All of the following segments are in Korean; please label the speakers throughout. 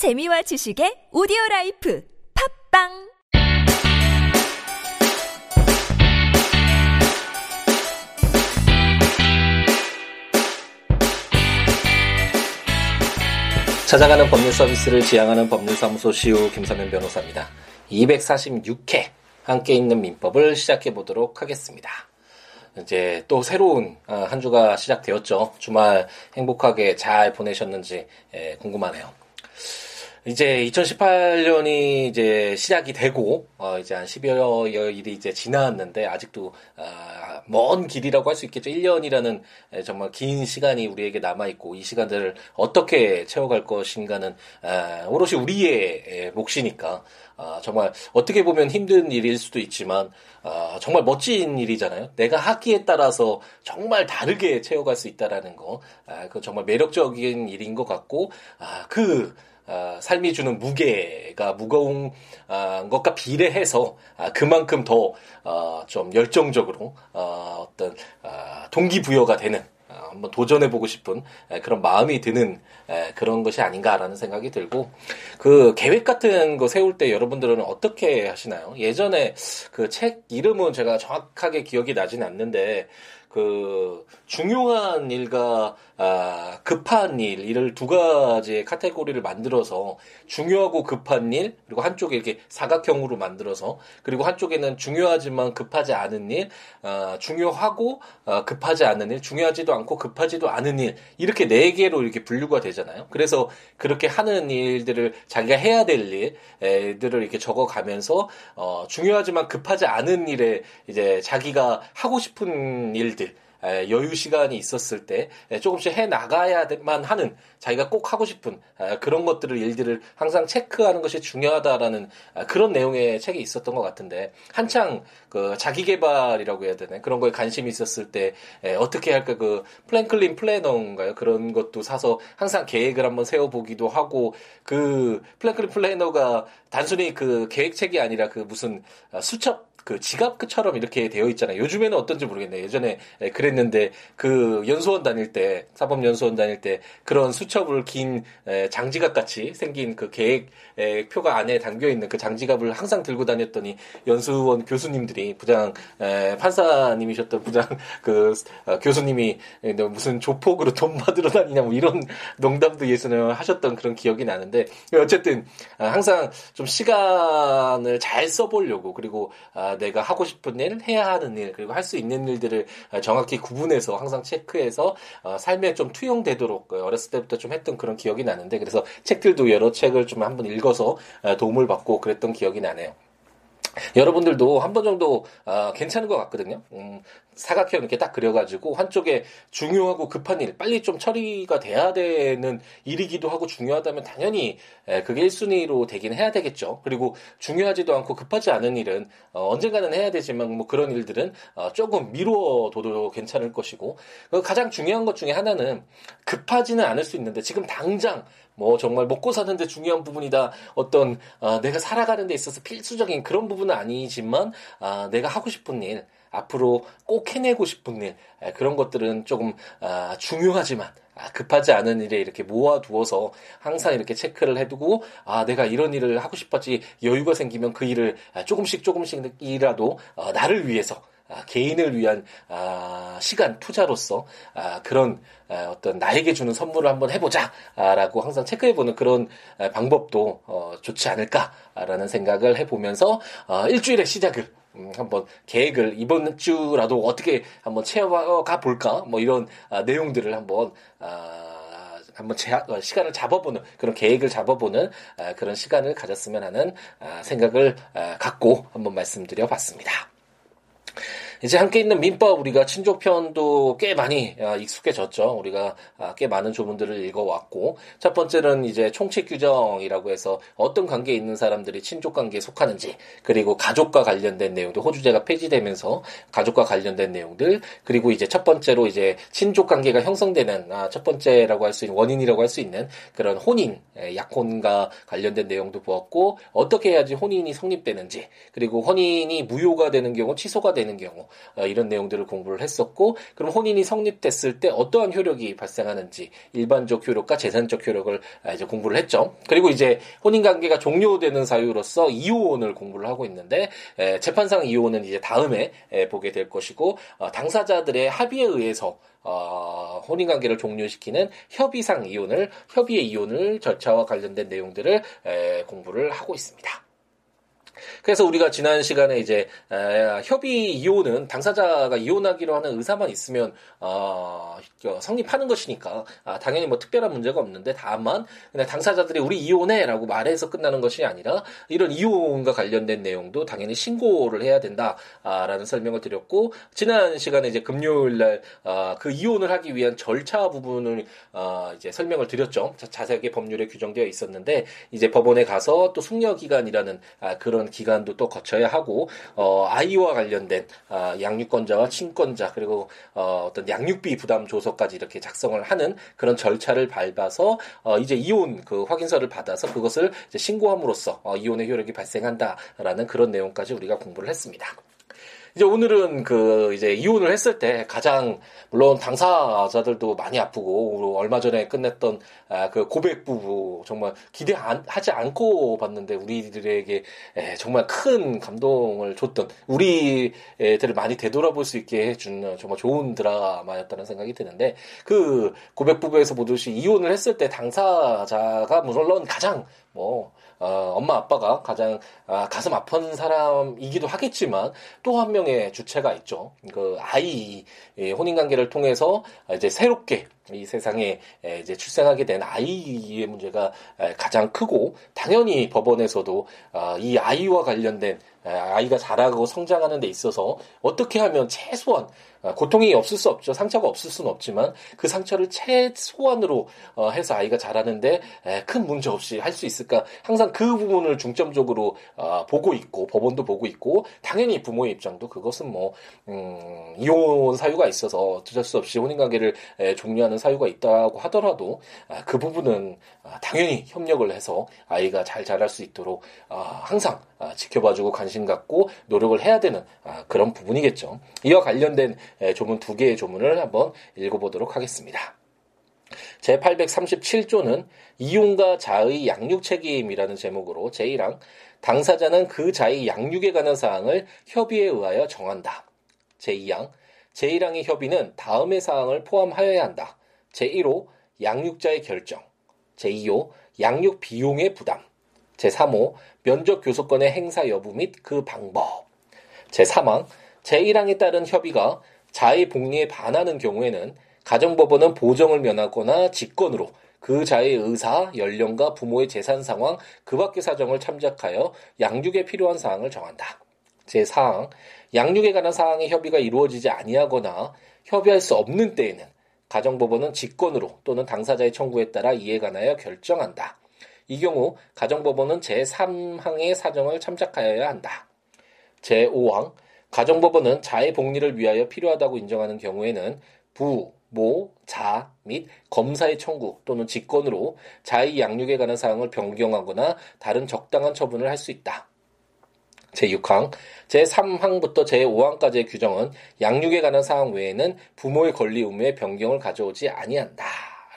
Speaker 1: 재미와 지식의 오디오 라이프 팟빵
Speaker 2: 찾아가는 법률 서비스를 지향하는 법률사무소 시우 김삼연 변호사입니다. 246회 함께 읽는 민법을 시작해 보도록 하겠습니다. 이제 또 새로운 어, 한 주가 시작되었죠. 주말 행복하게 잘 보내셨는지 예, 궁금하네요. 이제 2018년이 이제 시작이 되고 어 이제 한 10여일이 이제 지났는데 아직도 아, 먼 길이라고 할 수 있겠죠. 1년이라는 정말 긴 시간이 우리에게 남아 있고 이 시간들을 어떻게 채워갈 것인가는 아, 오롯이 우리의 몫이니까 아, 정말 어떻게 보면 힘든 일일 수도 있지만 아, 정말 멋진 일이잖아요. 내가 하기에 따라서 정말 다르게 채워갈 수 있다라는 거, 아, 그 정말 매력적인 일인 것 같고 아, 그 어, 삶이 주는 무게가 무거운 어, 것과 비례해서 아, 그만큼 더좀 어, 열정적으로 어, 어떤 어, 동기부여가 되는 어, 한번 도전해보고 싶은 그런 마음이 드는 그런 것이 아닌가라는 생각이 들고 그 계획 같은 거 세울 때 여러분들은 어떻게 하시나요? 예전에 그 책 이름은 제가 정확하게 기억이 나진 않는데 그 중요한 일과 아, 급한 일 이를 두 가지의 카테고리를 만들어서 중요하고 급한 일 그리고 한쪽에 이렇게 사각형으로 만들어서 그리고 한쪽에는 중요하지만 급하지 않은 일, 아, 중요하고 아, 급하지 않은 일, 중요하지도 않고 급하지도 않은 일 이렇게 네 개로 이렇게 분류가 되잖아요. 그래서 그렇게 하는 일들을 자기가 해야 될 일들을 이렇게 적어가면서 어, 중요하지만 급하지 않은 일에 이제 자기가 하고 싶은 일들 여유 시간이 있었을 때 조금씩 해 나가야만 하는 자기가 꼭 하고 싶은 그런 것들을 일들을 항상 체크하는 것이 중요하다라는 그런 내용의 책이 있었던 것 같은데 한창 그 자기 개발이라고 해야 되나? 그런 거에 관심이 있었을 때 어떻게 할까? 그 프랭클린 플래너인가요? 그런 것도 사서 항상 계획을 한번 세워보기도 하고 그 프랭클린 플래너가 단순히 그 계획책이 아니라 그 무슨 수첩 그 지갑처럼 이렇게 되어 있잖아요. 요즘에는 어떤지 모르겠네요. 예전에 그랬는데 그 연수원 다닐 때 사법 연수원 다닐 때 그런 수첩을 긴 장지갑 같이 생긴 그 계획 표가 안에 담겨 있는 그 장지갑을 항상 들고 다녔더니 연수원 교수님들이 부장 판사님이셨던 부장 그 어, 교수님이 무슨 조폭으로 돈 받으러 다니냐 뭐 이런 농담도 예전에 하셨던 그런 기억이 나는데 어쨌든 아, 항상 좀 시간을 잘 써보려고 그리고 아, 내가 하고 싶은 일, 해야 하는 일, 그리고 할 수 있는 일들을 정확히 구분해서 항상 체크해서 어, 삶에 좀 투영되도록 어렸을 때부터 좀 했던 그런 기억이 나는데 그래서 책들도 여러 책을 좀 한번 읽어서 어, 도움을 받고 그랬던 기억이 나네요. 여러분들도 한 번 정도 아, 괜찮은 것 같거든요. 음, 사각형 이렇게 딱 그려가지고 한쪽에 중요하고 급한 일, 빨리 좀 처리가 돼야 되는 일이기도 하고 중요하다면 당연히 에, 그게 1순위로 되긴 해야 되겠죠. 그리고 중요하지도 않고 급하지 않은 일은 어, 언젠가는 해야 되지만 뭐 그런 일들은 어, 조금 미루어둬도 괜찮을 것이고 가장 중요한 것 중에 하나는 급하지는 않을 수 있는데 지금 당장 뭐 정말 먹고 사는데 중요한 부분이다. 어떤 어, 내가 살아가는 데 있어서 필수적인 그런 부분은 아니지만 어, 내가 하고 싶은 일 앞으로 꼭 해내고 싶은 일 그런 것들은 조금 어, 중요하지만 아, 급하지 않은 일에 이렇게 모아두어서 항상 이렇게 체크를 해두고 아 내가 이런 일을 하고 싶었지 여유가 생기면 그 일을 조금씩 조금씩이라도 어, 나를 위해서 아, 개인을 위한 아, 시간 투자로서 아, 그런 어떤 나에게 주는 선물을 한번 해보자라고 항상 체크해보는 그런 방법도 어, 좋지 않을까라는 생각을 해보면서 어, 일주일의 시작을 음, 한번 계획을 이번 주라도 어떻게 한번 채워가 볼까 뭐 이런 내용들을 한번 한번 제한, 어, 시간을 잡아보는 그런 계획을 잡아보는 그런 시간을 가졌으면 하는 생각을 갖고 한번 말씀드려 봤습니다. 이제 함께 있는 민법 우리가 친족편도 꽤 많이 아, 익숙해졌죠. 우리가 아, 꽤 많은 조문들을 읽어왔고 첫 번째는 이제 총칙 규정이라고 해서 어떤 관계에 있는 사람들이 친족 관계에 속하는지 그리고 가족과 관련된 내용들 호주제가 폐지되면서 가족과 관련된 내용들 그리고 이제 첫 번째로 이제 친족 관계가 형성되는 아, 첫 번째라고 할 수 있는 원인이라고 할 수 있는 그런 혼인 약혼과 관련된 내용도 보았고 어떻게 해야지 혼인이 성립되는지 그리고 혼인이 무효가 되는 경우 취소가 되는 경우 어, 이런 내용들을 공부를 했었고 그럼 혼인이 성립됐을 때 어떠한 효력이 발생하는지 일반적 효력과 재산적 효력을 아, 이제 공부를 했죠. 그리고 이제 혼인 관계가 종료되는 사유로서 이혼을 공부를 하고 있는데 에, 재판상 이혼은 이제 다음에 에, 보게 될 것이고 어, 당사자들의 합의에 의해서 어, 혼인관계를 종료시키는 협의상 이혼을 협의의 이혼을 절차와 관련된 내용들을 에, 공부를 하고 있습니다. 그래서 우리가 지난 시간에 이제 에, 협의 이혼은 당사자가 이혼하기로 하는 의사만 있으면 어, 성립하는 것이니까 아, 당연히 뭐 특별한 문제가 없는데 다만 그냥 당사자들이 우리 이혼해라고 말해서 끝나는 것이 아니라 이런 이혼과 관련된 내용도 당연히 신고를 해야 된다라는 설명을 드렸고 지난 시간에 이제 금요일 날그 아, 이혼을 하기 위한 절차 부분을 어, 이제 설명을 드렸죠. 자세하게 법률에 규정되어 있었는데 이제 법원에 가서 또 숙려 기간이라는 아, 그런 기간도 또 거쳐야 하고 어, 아이와 관련된 아, 양육권자와 친권자 그리고 어, 어떤 양육비 부담 조서까지 이렇게 작성을 하는 그런 절차를 밟아서 어, 이제 이혼 그 확인서를 받아서 그것을 이제 신고함으로써 어, 이혼의 효력이 발생한다라는 그런 내용까지 우리가 공부를 했습니다. 이제 오늘은 그 이제 이혼을 했을 때 가장 물론 당사자들도 많이 아프고 얼마 전에 끝냈던 아, 그 고백 부부 정말 기대하지 않고 봤는데 우리들에게 정말 큰 감동을 줬던 우리들을 많이 되돌아볼 수 있게 해준 정말 좋은 드라마였다는 생각이 드는데 그 고백 부부에서 보듯이 이혼을 했을 때 당사자가 물론 가장 뭐 어, 엄마 아빠가 가장 아, 가슴 아픈 사람이기도 하겠지만 또 한 명의 주체가 있죠. 그 아이 혼인 관계를 통해서 이제 새롭게 이 세상에 이제 출생하게 된 아이의 문제가 가장 크고 당연히 법원에서도 아, 이 아이와 관련된 아이가 자라고 성장하는 데 있어서 어떻게 하면 최소한 아, 고통이 없을 수 없죠. 상처가 없을 수는 없지만 그 상처를 최소한으로 어, 해서 아이가 자라는데 큰 문제 없이 할 수 있을까? 항상 그 부분을 중점적으로 어, 보고 있고 법원도 보고 있고 당연히 부모의 입장도 그것은 뭐 음, 이혼 사유가 있어서 어쩔 수 없이 혼인관계를 종료하는 사유가 있다고 하더라도 아, 그 부분은 아, 당연히 협력을 해서 아이가 잘 자랄 수 있도록 항상 지켜봐주고 관심 갖고 노력을 해야 되는 그런 부분이겠죠. 이와 관련된 조문 두 개의 조문을 한번 읽어보도록 하겠습니다. 제837조는 이용과 자의 양육 책임이라는 제목으로 제1항 당사자는 그 자의 양육에 관한 사항을 협의에 의하여 정한다. 제2항 제1항의 협의는 다음의 사항을 포함하여야 한다. 제1호 양육자의 결정 제2호 양육 비용의 부담 제3호 면접 교섭권의 행사 여부 및 그 방법 제3항 제1항에 따른 협의가 자의 복리에 반하는 경우에는 가정법원은 보정을 면하거나 직권으로 그 자의 의사, 연령과 부모의 재산 상황, 그 밖의 사정을 참작하여 양육에 필요한 사항을 정한다. 제4항, 양육에 관한 사항의 협의가 이루어지지 아니하거나 협의할 수 없는 때에는 가정법원은 직권으로 또는 당사자의 청구에 따라 이에 관하여 결정한다. 이 경우 가정법원은 제3항의 사정을 참작하여야 한다. 제5항, 가정법원은 자의 복리를 위하여 필요하다고 인정하는 경우에는 부, 모, 자 및 검사의 청구 또는 직권으로 자의 양육에 관한 사항을 변경하거나 다른 적당한 처분을 할 수 있다. 제6항, 제3항부터 제5항까지의 규정은 양육에 관한 사항 외에는 부모의 권리 의무에 변경을 가져오지 아니한다.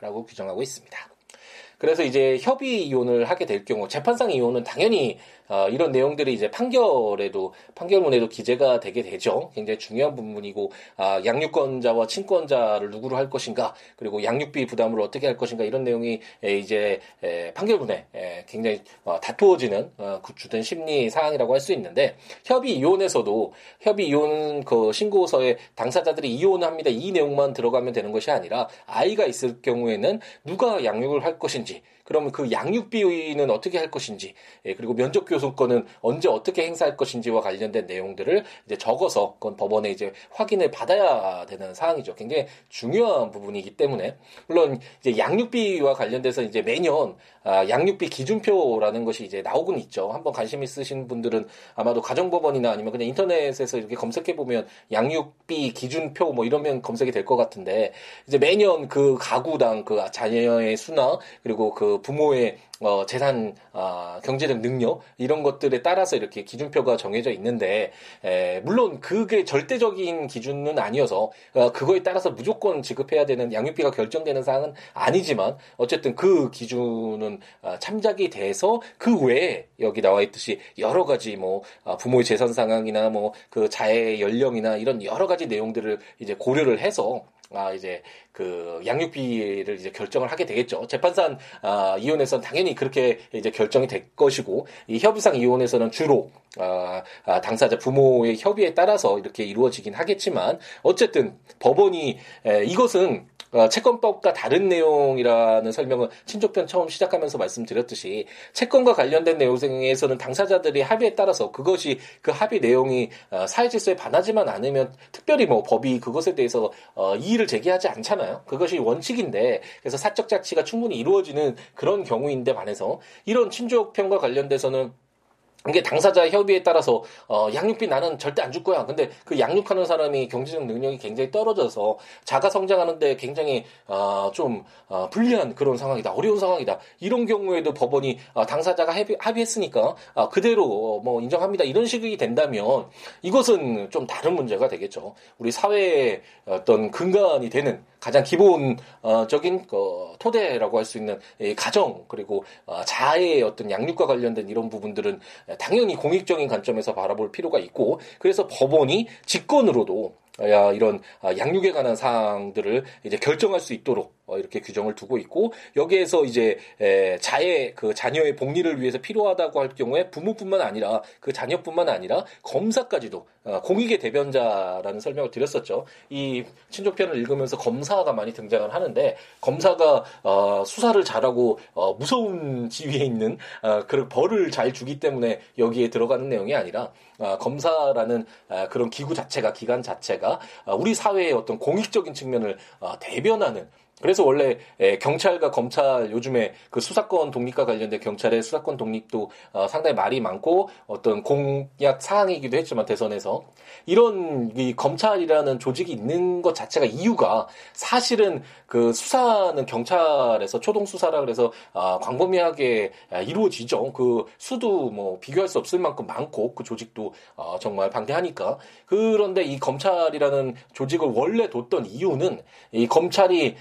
Speaker 2: 라고 규정하고 있습니다. 그래서 이제 협의 이혼을 하게 될 경우 재판상 이혼은 당연히 어, 이런 내용들이 이제 판결에도 판결문에도 기재가 되게 되죠. 굉장히 중요한 부분이고 아, 양육권자와 친권자를 누구로 할 것인가 그리고 양육비 부담을 어떻게 할 것인가 이런 내용이 에, 이제 에, 판결문에 에, 굉장히 어, 다투어지는 어, 그 주된 심리 사항이라고 할 수 있는데 협의 이혼에서도 협의 이혼 그 신고서에 당사자들이 이혼합니다 이 내용만 들어가면 되는 것이 아니라 아이가 있을 경우에는 누가 양육을 할 것인지 그러면 그 양육비는 어떻게 할 것인지, 예, 그리고 면접 교섭권은 언제 어떻게 행사할 것인지와 관련된 내용들을 이제 적어서 그건 법원에 이제 확인을 받아야 되는 사항이죠. 굉장히 중요한 부분이기 때문에 물론 이제 양육비와 관련돼서 이제 매년 아, 양육비 기준표라는 것이 이제 나오곤 있죠. 한번 관심 있으신 분들은 아마도 가정법원이나 아니면 그냥 인터넷에서 이렇게 검색해 보면 양육비 기준표 뭐 이러면 검색이 될 것 같은데 이제 매년 그 가구당 그 자녀의 수나 그리고 그그 부모의 어, 재산, 어, 경제적 능력 이런 것들에 따라서 이렇게 기준표가 정해져 있는데 에, 물론 그게 절대적인 기준은 아니어서 어, 그거에 따라서 무조건 지급해야 되는 양육비가 결정되는 사항은 아니지만 어쨌든 그 기준은 어, 참작이 돼서 그 외에 여기 나와 있듯이 여러 가지 뭐 어, 부모의 재산 상황이나 뭐 그 자의 연령이나 이런 여러 가지 내용들을 이제 고려를 해서 아, 이제 그 양육비를 이제 결정을 하게 되겠죠. 재판상 아, 이혼에서는 당연히 그렇게 이제 결정이 될 것이고 이 협의상 이혼에서는 주로 아, 아, 당사자 부모의 협의에 따라서 이렇게 이루어지긴 하겠지만 어쨌든 법원이 에, 이것은 어, 채권법과 다른 내용이라는 설명을 친족편 처음 시작하면서 말씀드렸듯이 채권과 관련된 내용에서는 당사자들이 합의에 따라서 그것이 그 합의 내용이 어, 사회 질서에 반하지만 않으면 특별히 뭐 법이 그것에 대해서 어, 이의를 제기하지 않잖아요. 그것이 원칙인데 그래서 사적 자치가 충분히 이루어지는 그런 경우인데 반해서 이런 친족편과 관련돼서는 이게 당사자 협의에 따라서 어 양육비 나는 절대 안 줄 거야. 근데 그 양육하는 사람이 경제적 능력이 굉장히 떨어져서 자가 성장하는데 굉장히 어좀 어, 불리한 그런 상황이다. 어려운 상황이다. 이런 경우에도 법원이 어, 당사자가 합의, 합의했으니까 어, 그대로 뭐 인정합니다. 이런 식이 된다면 이것은 좀 다른 문제가 되겠죠. 우리 사회의 어떤 근간이 되는 가장 기본적인 어, 토대라고 할 수 있는 가정 그리고 어, 자아의 어떤 양육과 관련된 이런 부분들은 당연히 공익적인 관점에서 바라볼 필요가 있고 그래서 법원이 직권으로도 야 이런 아, 양육에 관한 사항들을 이제 결정할 수 있도록 어, 이렇게 규정을 두고 있고 여기에서 이제 자의 그 자녀의 복리를 위해서 필요하다고 할 경우에 부모뿐만 아니라 그 자녀뿐만 아니라 검사까지도 어, 공익의 대변자라는 설명을 드렸었죠. 이 친족편을 읽으면서 검사가 많이 등장을 하는데 검사가 어, 수사를 잘하고 무서운 지위에 있는 그런 벌을 잘 주기 때문에 여기에 들어가는 내용이 아니라 검사라는 그런 기구 자체가 기관 자체가 우리 사회의 어떤 공익적인 측면을 대변하는 그래서 원래 경찰과 검찰 요즘에 그 수사권 독립과 관련된 경찰의 수사권 독립도 어, 상당히 말이 많고 어떤 공약 사항이기도 했지만 대선에서 이런 이 검찰이라는 조직이 있는 것 자체가 이유가 사실은 그 수사는 경찰에서 초동 수사라 그래서 아, 광범위하게 이루어지죠. 그 수도 뭐 비교할 수 없을 만큼 많고 그 조직도 어, 정말 방대하니까 그런데 이 검찰이라는 조직을 원래 뒀던 이유는 이 검찰이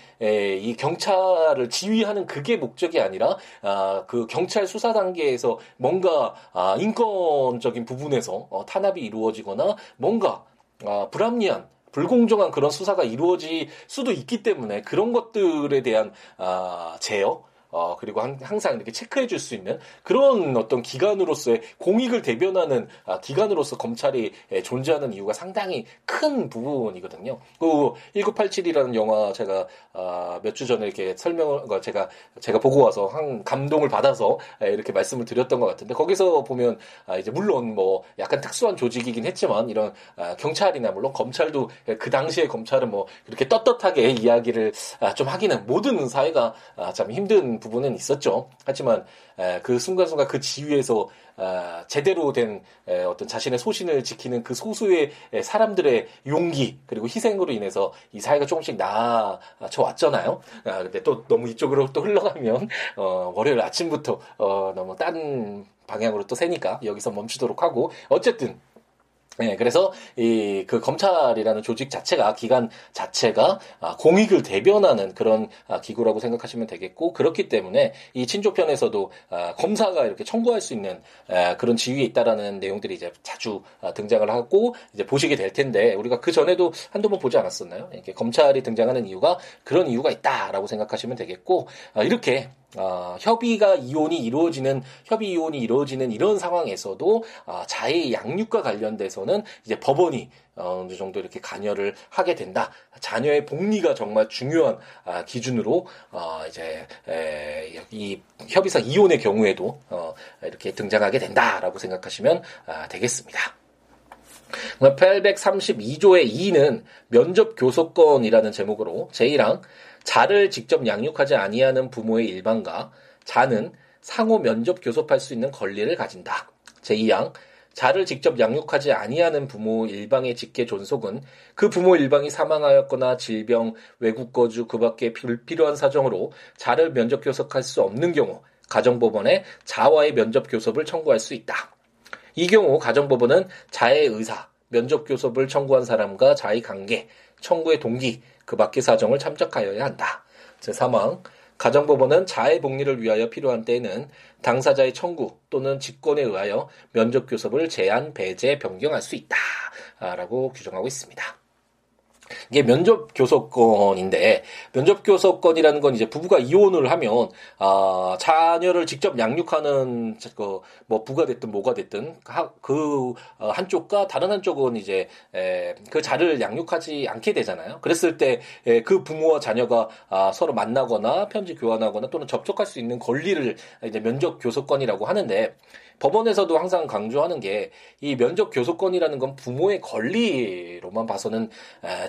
Speaker 2: 이 경찰을 지휘하는 그게 목적이 아니라 아, 그 경찰 수사 단계에서 뭔가 아, 인권적인 부분에서 어, 탄압이 이루어지거나 뭔가 아, 불합리한 불공정한 그런 수사가 이루어질 수도 있기 때문에 그런 것들에 대한 아, 제어 어, 그리고 항상 이렇게 체크해 줄 수 있는 그런 어떤 기관으로서의 공익을 대변하는 아, 기관으로서 검찰이 존재하는 이유가 상당히 큰 부분이거든요. 그 1987이라는 영화 제가 아, 몇 주 전에 이렇게 설명을 그 제가 제가 보고 와서 한 감동을 받아서 이렇게 말씀을 드렸던 것 같은데 거기서 보면 아, 이제 물론 뭐 약간 특수한 조직이긴 했지만 이런 아, 경찰이나 물론 검찰도 그 당시에 검찰은 뭐 이렇게 떳떳하게 이야기를 아, 좀 하기는 모든 사회가 아, 참 힘든 부분은 있었죠. 하지만 그 순간순간 그 지위에서 아, 제대로 된 어떤 자신의 소신을 지키는 그 소수의 사람들의 용기 그리고 희생으로 인해서 이 사회가 조금씩 나아져 왔잖아요. 아, 근데 또 너무 이쪽으로 또 흘러가면 어, 월요일 아침부터 어, 너무 딴 방향으로 또 새니까 여기서 멈추도록 하고 어쨌든 네, 그래서 이 그 검찰이라는 조직 자체가 기관 자체가 아, 공익을 대변하는 그런 아, 기구라고 생각하시면 되겠고 그렇기 때문에 이 친족편에서도 아, 검사가 이렇게 청구할 수 있는 그런 지위에 있다라는 내용들이 이제 자주 등장을 하고 이제 보시게 될 텐데 우리가 그 전에도 한두 번 보지 않았었나요? 이렇게 검찰이 등장하는 이유가 그런 이유가 있다라고 생각하시면 되겠고 이렇게 어, 협의가 이혼이 이루어지는 협의 이혼이 이루어지는 이런 상황에서도 어, 자의 양육과 관련돼서는 이제 법원이 어, 어느 정도 이렇게 관여를 하게 된다. 자녀의 복리가 정말 중요한 아, 기준으로 어, 이제 에, 이 협의상 이혼의 경우에도 어, 이렇게 등장하게 된다라고 생각하시면 아, 되겠습니다. 832조의 2는 면접 교섭권이라는 제목으로 제1항 자를 직접 양육하지 아니하는 부모의 일반과 자는 상호 면접 교섭할 수 있는 권리를 가진다. 제2항 자를 직접 양육하지 아니하는 부모 일방의 직계 존속은 그 부모 일방이 사망하였거나 질병, 외국 거주, 그 밖에 불필요한 사정으로 자를 면접 교섭할 수 없는 경우 가정법원에 자와의 면접 교섭을 청구할 수 있다. 이 경우 가정법원은 자의 의사, 면접 교섭을 청구한 사람과 자의 관계, 청구의 동기, 그 밖의 사정을 참작하여야 한다. 제3항 가정법원은 자의 복리를 위하여 필요한 때에는 당사자의 청구 또는 직권에 의하여 면접 교섭을 제한, 배제, 변경할 수 있다. 라고 규정하고 있습니다. 이게 면접 교섭권인데 면접 교섭권이라는 건 이제 부부가 이혼을 하면 아 자녀를 직접 양육하는 그뭐 부가 됐든 뭐가 됐든 그 어, 한쪽과 다른 한쪽은 이제 에, 그 자를 양육하지 않게 되잖아요. 그랬을 때 그 부모와 자녀가 아, 서로 만나거나 편지 교환하거나 또는 접촉할 수 있는 권리를 이제 면접 교섭권이라고 하는데 법원에서도 항상 강조하는 게 이 면접 교섭권이라는 건 부모의 권리로만 봐서는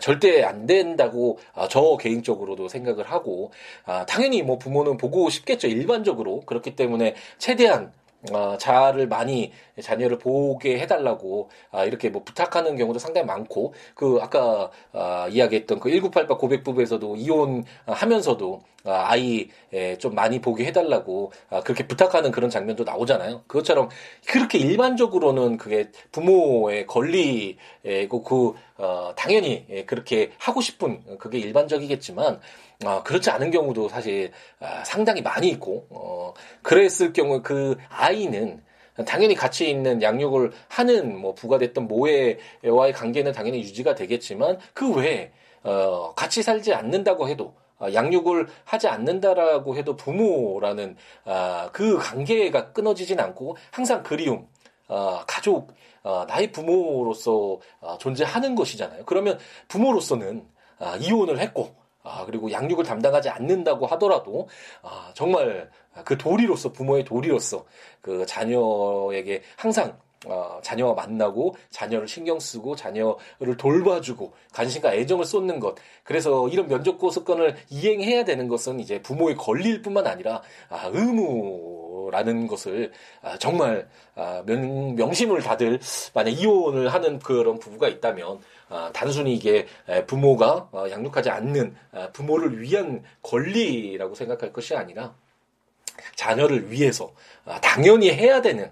Speaker 2: 절대 안 된다고 아, 저 개인적으로도 생각을 하고 아, 당연히 뭐 부모는 보고 싶겠죠. 일반적으로. 그렇기 때문에 최대한 어, 자를 많이 자녀를 보게 해달라고 아, 이렇게 뭐 부탁하는 경우도 상당히 많고 그 아까 아, 이야기했던 그 1988 고백부부에서도 이혼하면서도 아, 아이 에, 좀 많이 보게 해달라고 아, 그렇게 부탁하는 그런 장면도 나오잖아요. 그것처럼 그렇게 일반적으로는 그게 부모의 권리고 그 어, 당연히 예, 그렇게 하고 싶은 그게 일반적이겠지만 어, 그렇지 않은 경우도 사실 어, 상당히 많이 있고 어, 그랬을 경우 그 아이는 당연히 같이 있는 양육을 하는 뭐 부가 됐던 모해와의 관계는 당연히 유지가 되겠지만 그 외에 어, 같이 살지 않는다고 해도 어, 양육을 하지 않는다라고 해도 부모라는 아, 그 관계가 끊어지진 않고 항상 그리움, 어, 가족, 어, 나의 부모로서 어, 존재하는 것이잖아요. 그러면 부모로서는 아, 이혼을 했고 아, 그리고 양육을 담당하지 않는다고 하더라도, 아, 정말 그 도리로서, 부모의 도리로서 그 자녀에게 항상 어, 자녀와 만나고 자녀를 신경 쓰고 자녀를 돌봐주고 관심과 애정을 쏟는 것. 그래서 이런 면접 고소권을 이행해야 되는 것은 이제 부모의 권리일 뿐만 아니라 아, 의무라는 것을 아, 정말 아, 명, 명심을 다들 만약 이혼을 하는 그런 부부가 있다면 아, 단순히 이게 부모가 어, 양육하지 않는 아, 부모를 위한 권리라고 생각할 것이 아니라 자녀를 위해서 아, 당연히 해야 되는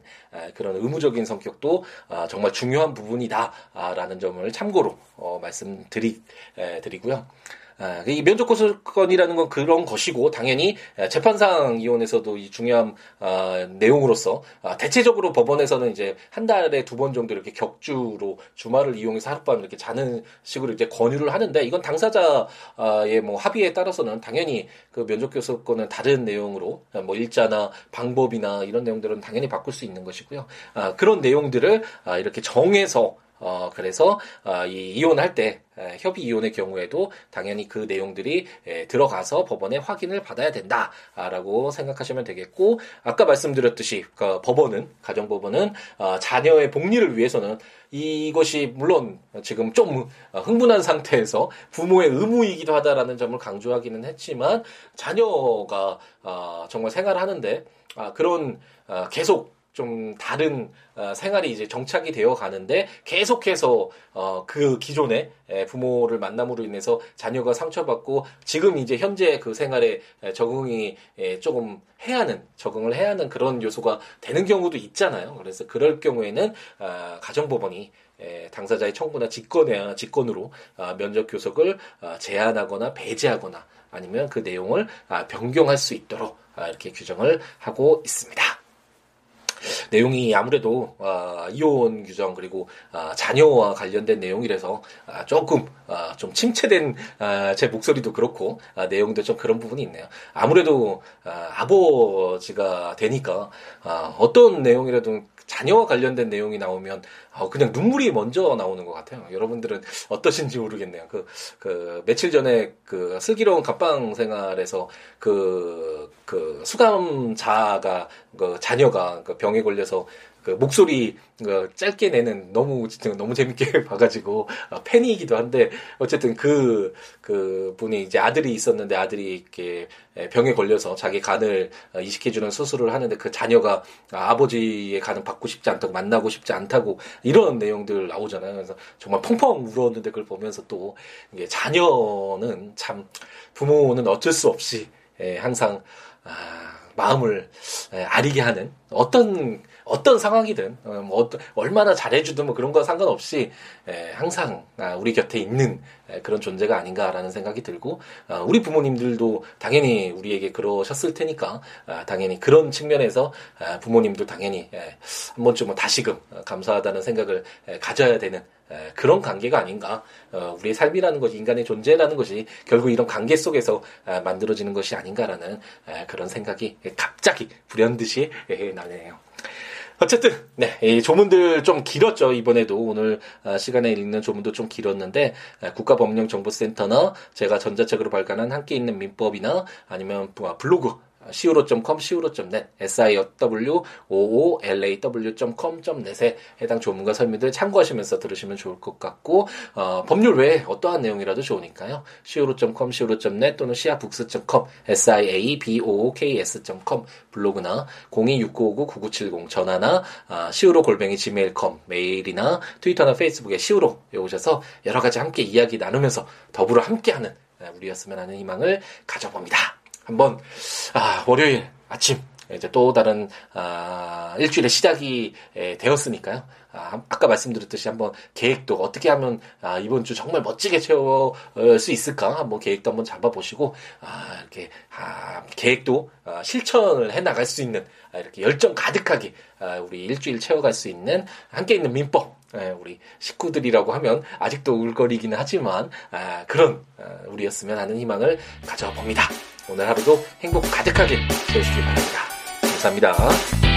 Speaker 2: 그런 의무적인 성격도 정말 중요한 부분이다라는 점을 참고로 어, 말씀드리고요. 아, 이 면접 고소권이라는 건 그런 것이고 당연히 재판상 이혼에서도 이 중요한 아, 내용으로서 아, 대체적으로 법원에서는 이제 한 달에 두 번 정도 이렇게 격주로 주말을 이용해서 하룻밤 이렇게 자는 식으로 이제 권유를 하는데 이건 당사자의 뭐 합의에 따라서는 당연히 그 면접 교섭권은 다른 내용으로 뭐 일자나 방법이나 이런 내용들은 당연히 바꿀 수 있는 것이고요. 그런 내용들을 이렇게 정해서 어, 그래서, 어, 이 이혼할 때, 에, 협의 이혼의 경우에도 당연히 그 내용들이 에, 들어가서 법원에 확인을 받아야 된다라고 생각하시면 되겠고, 아까 말씀드렸듯이, 그 법원은, 가정법원은, 어, 자녀의 복리를 위해서는 이것이 물론 지금 좀 흥분한 상태에서 부모의 의무이기도 하다라는 점을 강조하기는 했지만, 자녀가, 어, 정말 생활하는데, 아, 그런, 어, 계속 좀 다른 어, 생활이 이제 정착이 되어 가는데 계속해서 어, 그 기존의 부모를 만남으로 인해서 자녀가 상처받고 지금 이제 현재 그 생활에 적응이 조금 해야 하는 적응을 해야 하는 그런 요소가 되는 경우도 있잖아요. 그래서 그럴 경우에는 어, 가정법원이 당사자의 청구나 직권에 직권으로 어, 면접 교섭을 어, 제한하거나 배제하거나 아니면 그 내용을 아, 변경할 수 있도록 아, 이렇게 규정을 하고 있습니다. 내용이 아무래도 어, 이혼 규정 그리고 어, 자녀와 관련된 내용이라서 어, 조금 어, 좀 침체된 어, 제 목소리도 그렇고 어, 내용도 좀 그런 부분이 있네요. 아무래도 어, 아버지가 되니까 어, 어떤 내용이라도 자녀와 관련된 내용이 나오면 아, 그냥 눈물이 먼저 나오는 것 같아요. 여러분들은 어떠신지 모르겠네요. 그, 그, 며칠 전에 그 슬기로운 갑방 생활에서 그, 그 수감자가, 그 자녀가 그 병에 걸려서 그 목소리 그 짧게 내는 너무 너무 재밌게 봐가지고 아, 팬이기도 한데 어쨌든 그그 그 분이 이제 아들이 있었는데 아들이 이렇게 병에 걸려서 자기 간을 이식해주는 수술을 하는데 그 자녀가 아버지의 간을 받고 싶지 않다고 만나고 싶지 않다고 이런 내용들 나오잖아요. 그래서 정말 펑펑 울었는데 그걸 보면서 또 이게 자녀는 참 부모는 어쩔 수 없이 항상 아, 마음을 아리게 하는 어떤 어떤 상황이든 어, 뭐 얼마나 잘해주든 뭐 그런 거 상관없이 에, 항상 아, 우리 곁에 있는 에, 그런 존재가 아닌가라는 생각이 들고 아, 우리 부모님들도 당연히 우리에게 그러셨을 테니까 아, 당연히 그런 측면에서 아, 부모님도 당연히 에, 한 번쯤은 다시금 감사하다는 생각을 에, 가져야 되는 에, 그런 관계가 아닌가. 어, 우리의 삶이라는 것이 인간의 존재라는 것이 결국 이런 관계 속에서 아, 만들어지는 것이 아닌가라는 에, 그런 생각이 갑자기 불현듯이 에, 나네요. 어쨌든 네, 이 조문들 좀 길었죠. 이번에도 오늘 아, 시간에 읽는 조문도 좀 길었는데 아, 국가법령정보센터나 제가 전자책으로 발간한 함께 있는 민법이나 아니면 뭐, 블로그 siwo.com, siwo.net, siw55law.com.net에 해당 조문과 설명들 참고하시면서 들으시면 좋을 것 같고 어, 법률 외에 어떠한 내용이라도 좋으니까요. siwo.com, siwo.net 또는 siabooks.com, siabooks.com 블로그나 026959-9970 전화나 아, siwo 골뱅이 gmail.com 메일이나 트위터나 페이스북에 siwo 오셔서 여러 가지 함께 이야기 나누면서 더불어 함께하는 우리였으면 하는 희망을 가져봅니다. 한번 아, 월요일 아침 이제 또 다른 아, 일주일의 시작이 에, 되었으니까요. 아, 아까 말씀드렸듯이 한번 계획도 어떻게 하면 아, 이번 주 정말 멋지게 채울 수 있을까 한번 계획도 한번 잡아보시고 아, 이렇게 아, 계획도 아, 실천을 해 나갈 수 있는 아, 이렇게 열정 가득하게 아, 우리 일주일 채워갈 수 있는 함께 있는 민법 예, 우리 식구들이라고 하면 아직도 울거리기는 하지만 아, 그런 아, 우리였으면 하는 희망을 가져봅니다. 오늘 하루도 행복 가득하게 채우시기 바랍니다. 감사합니다.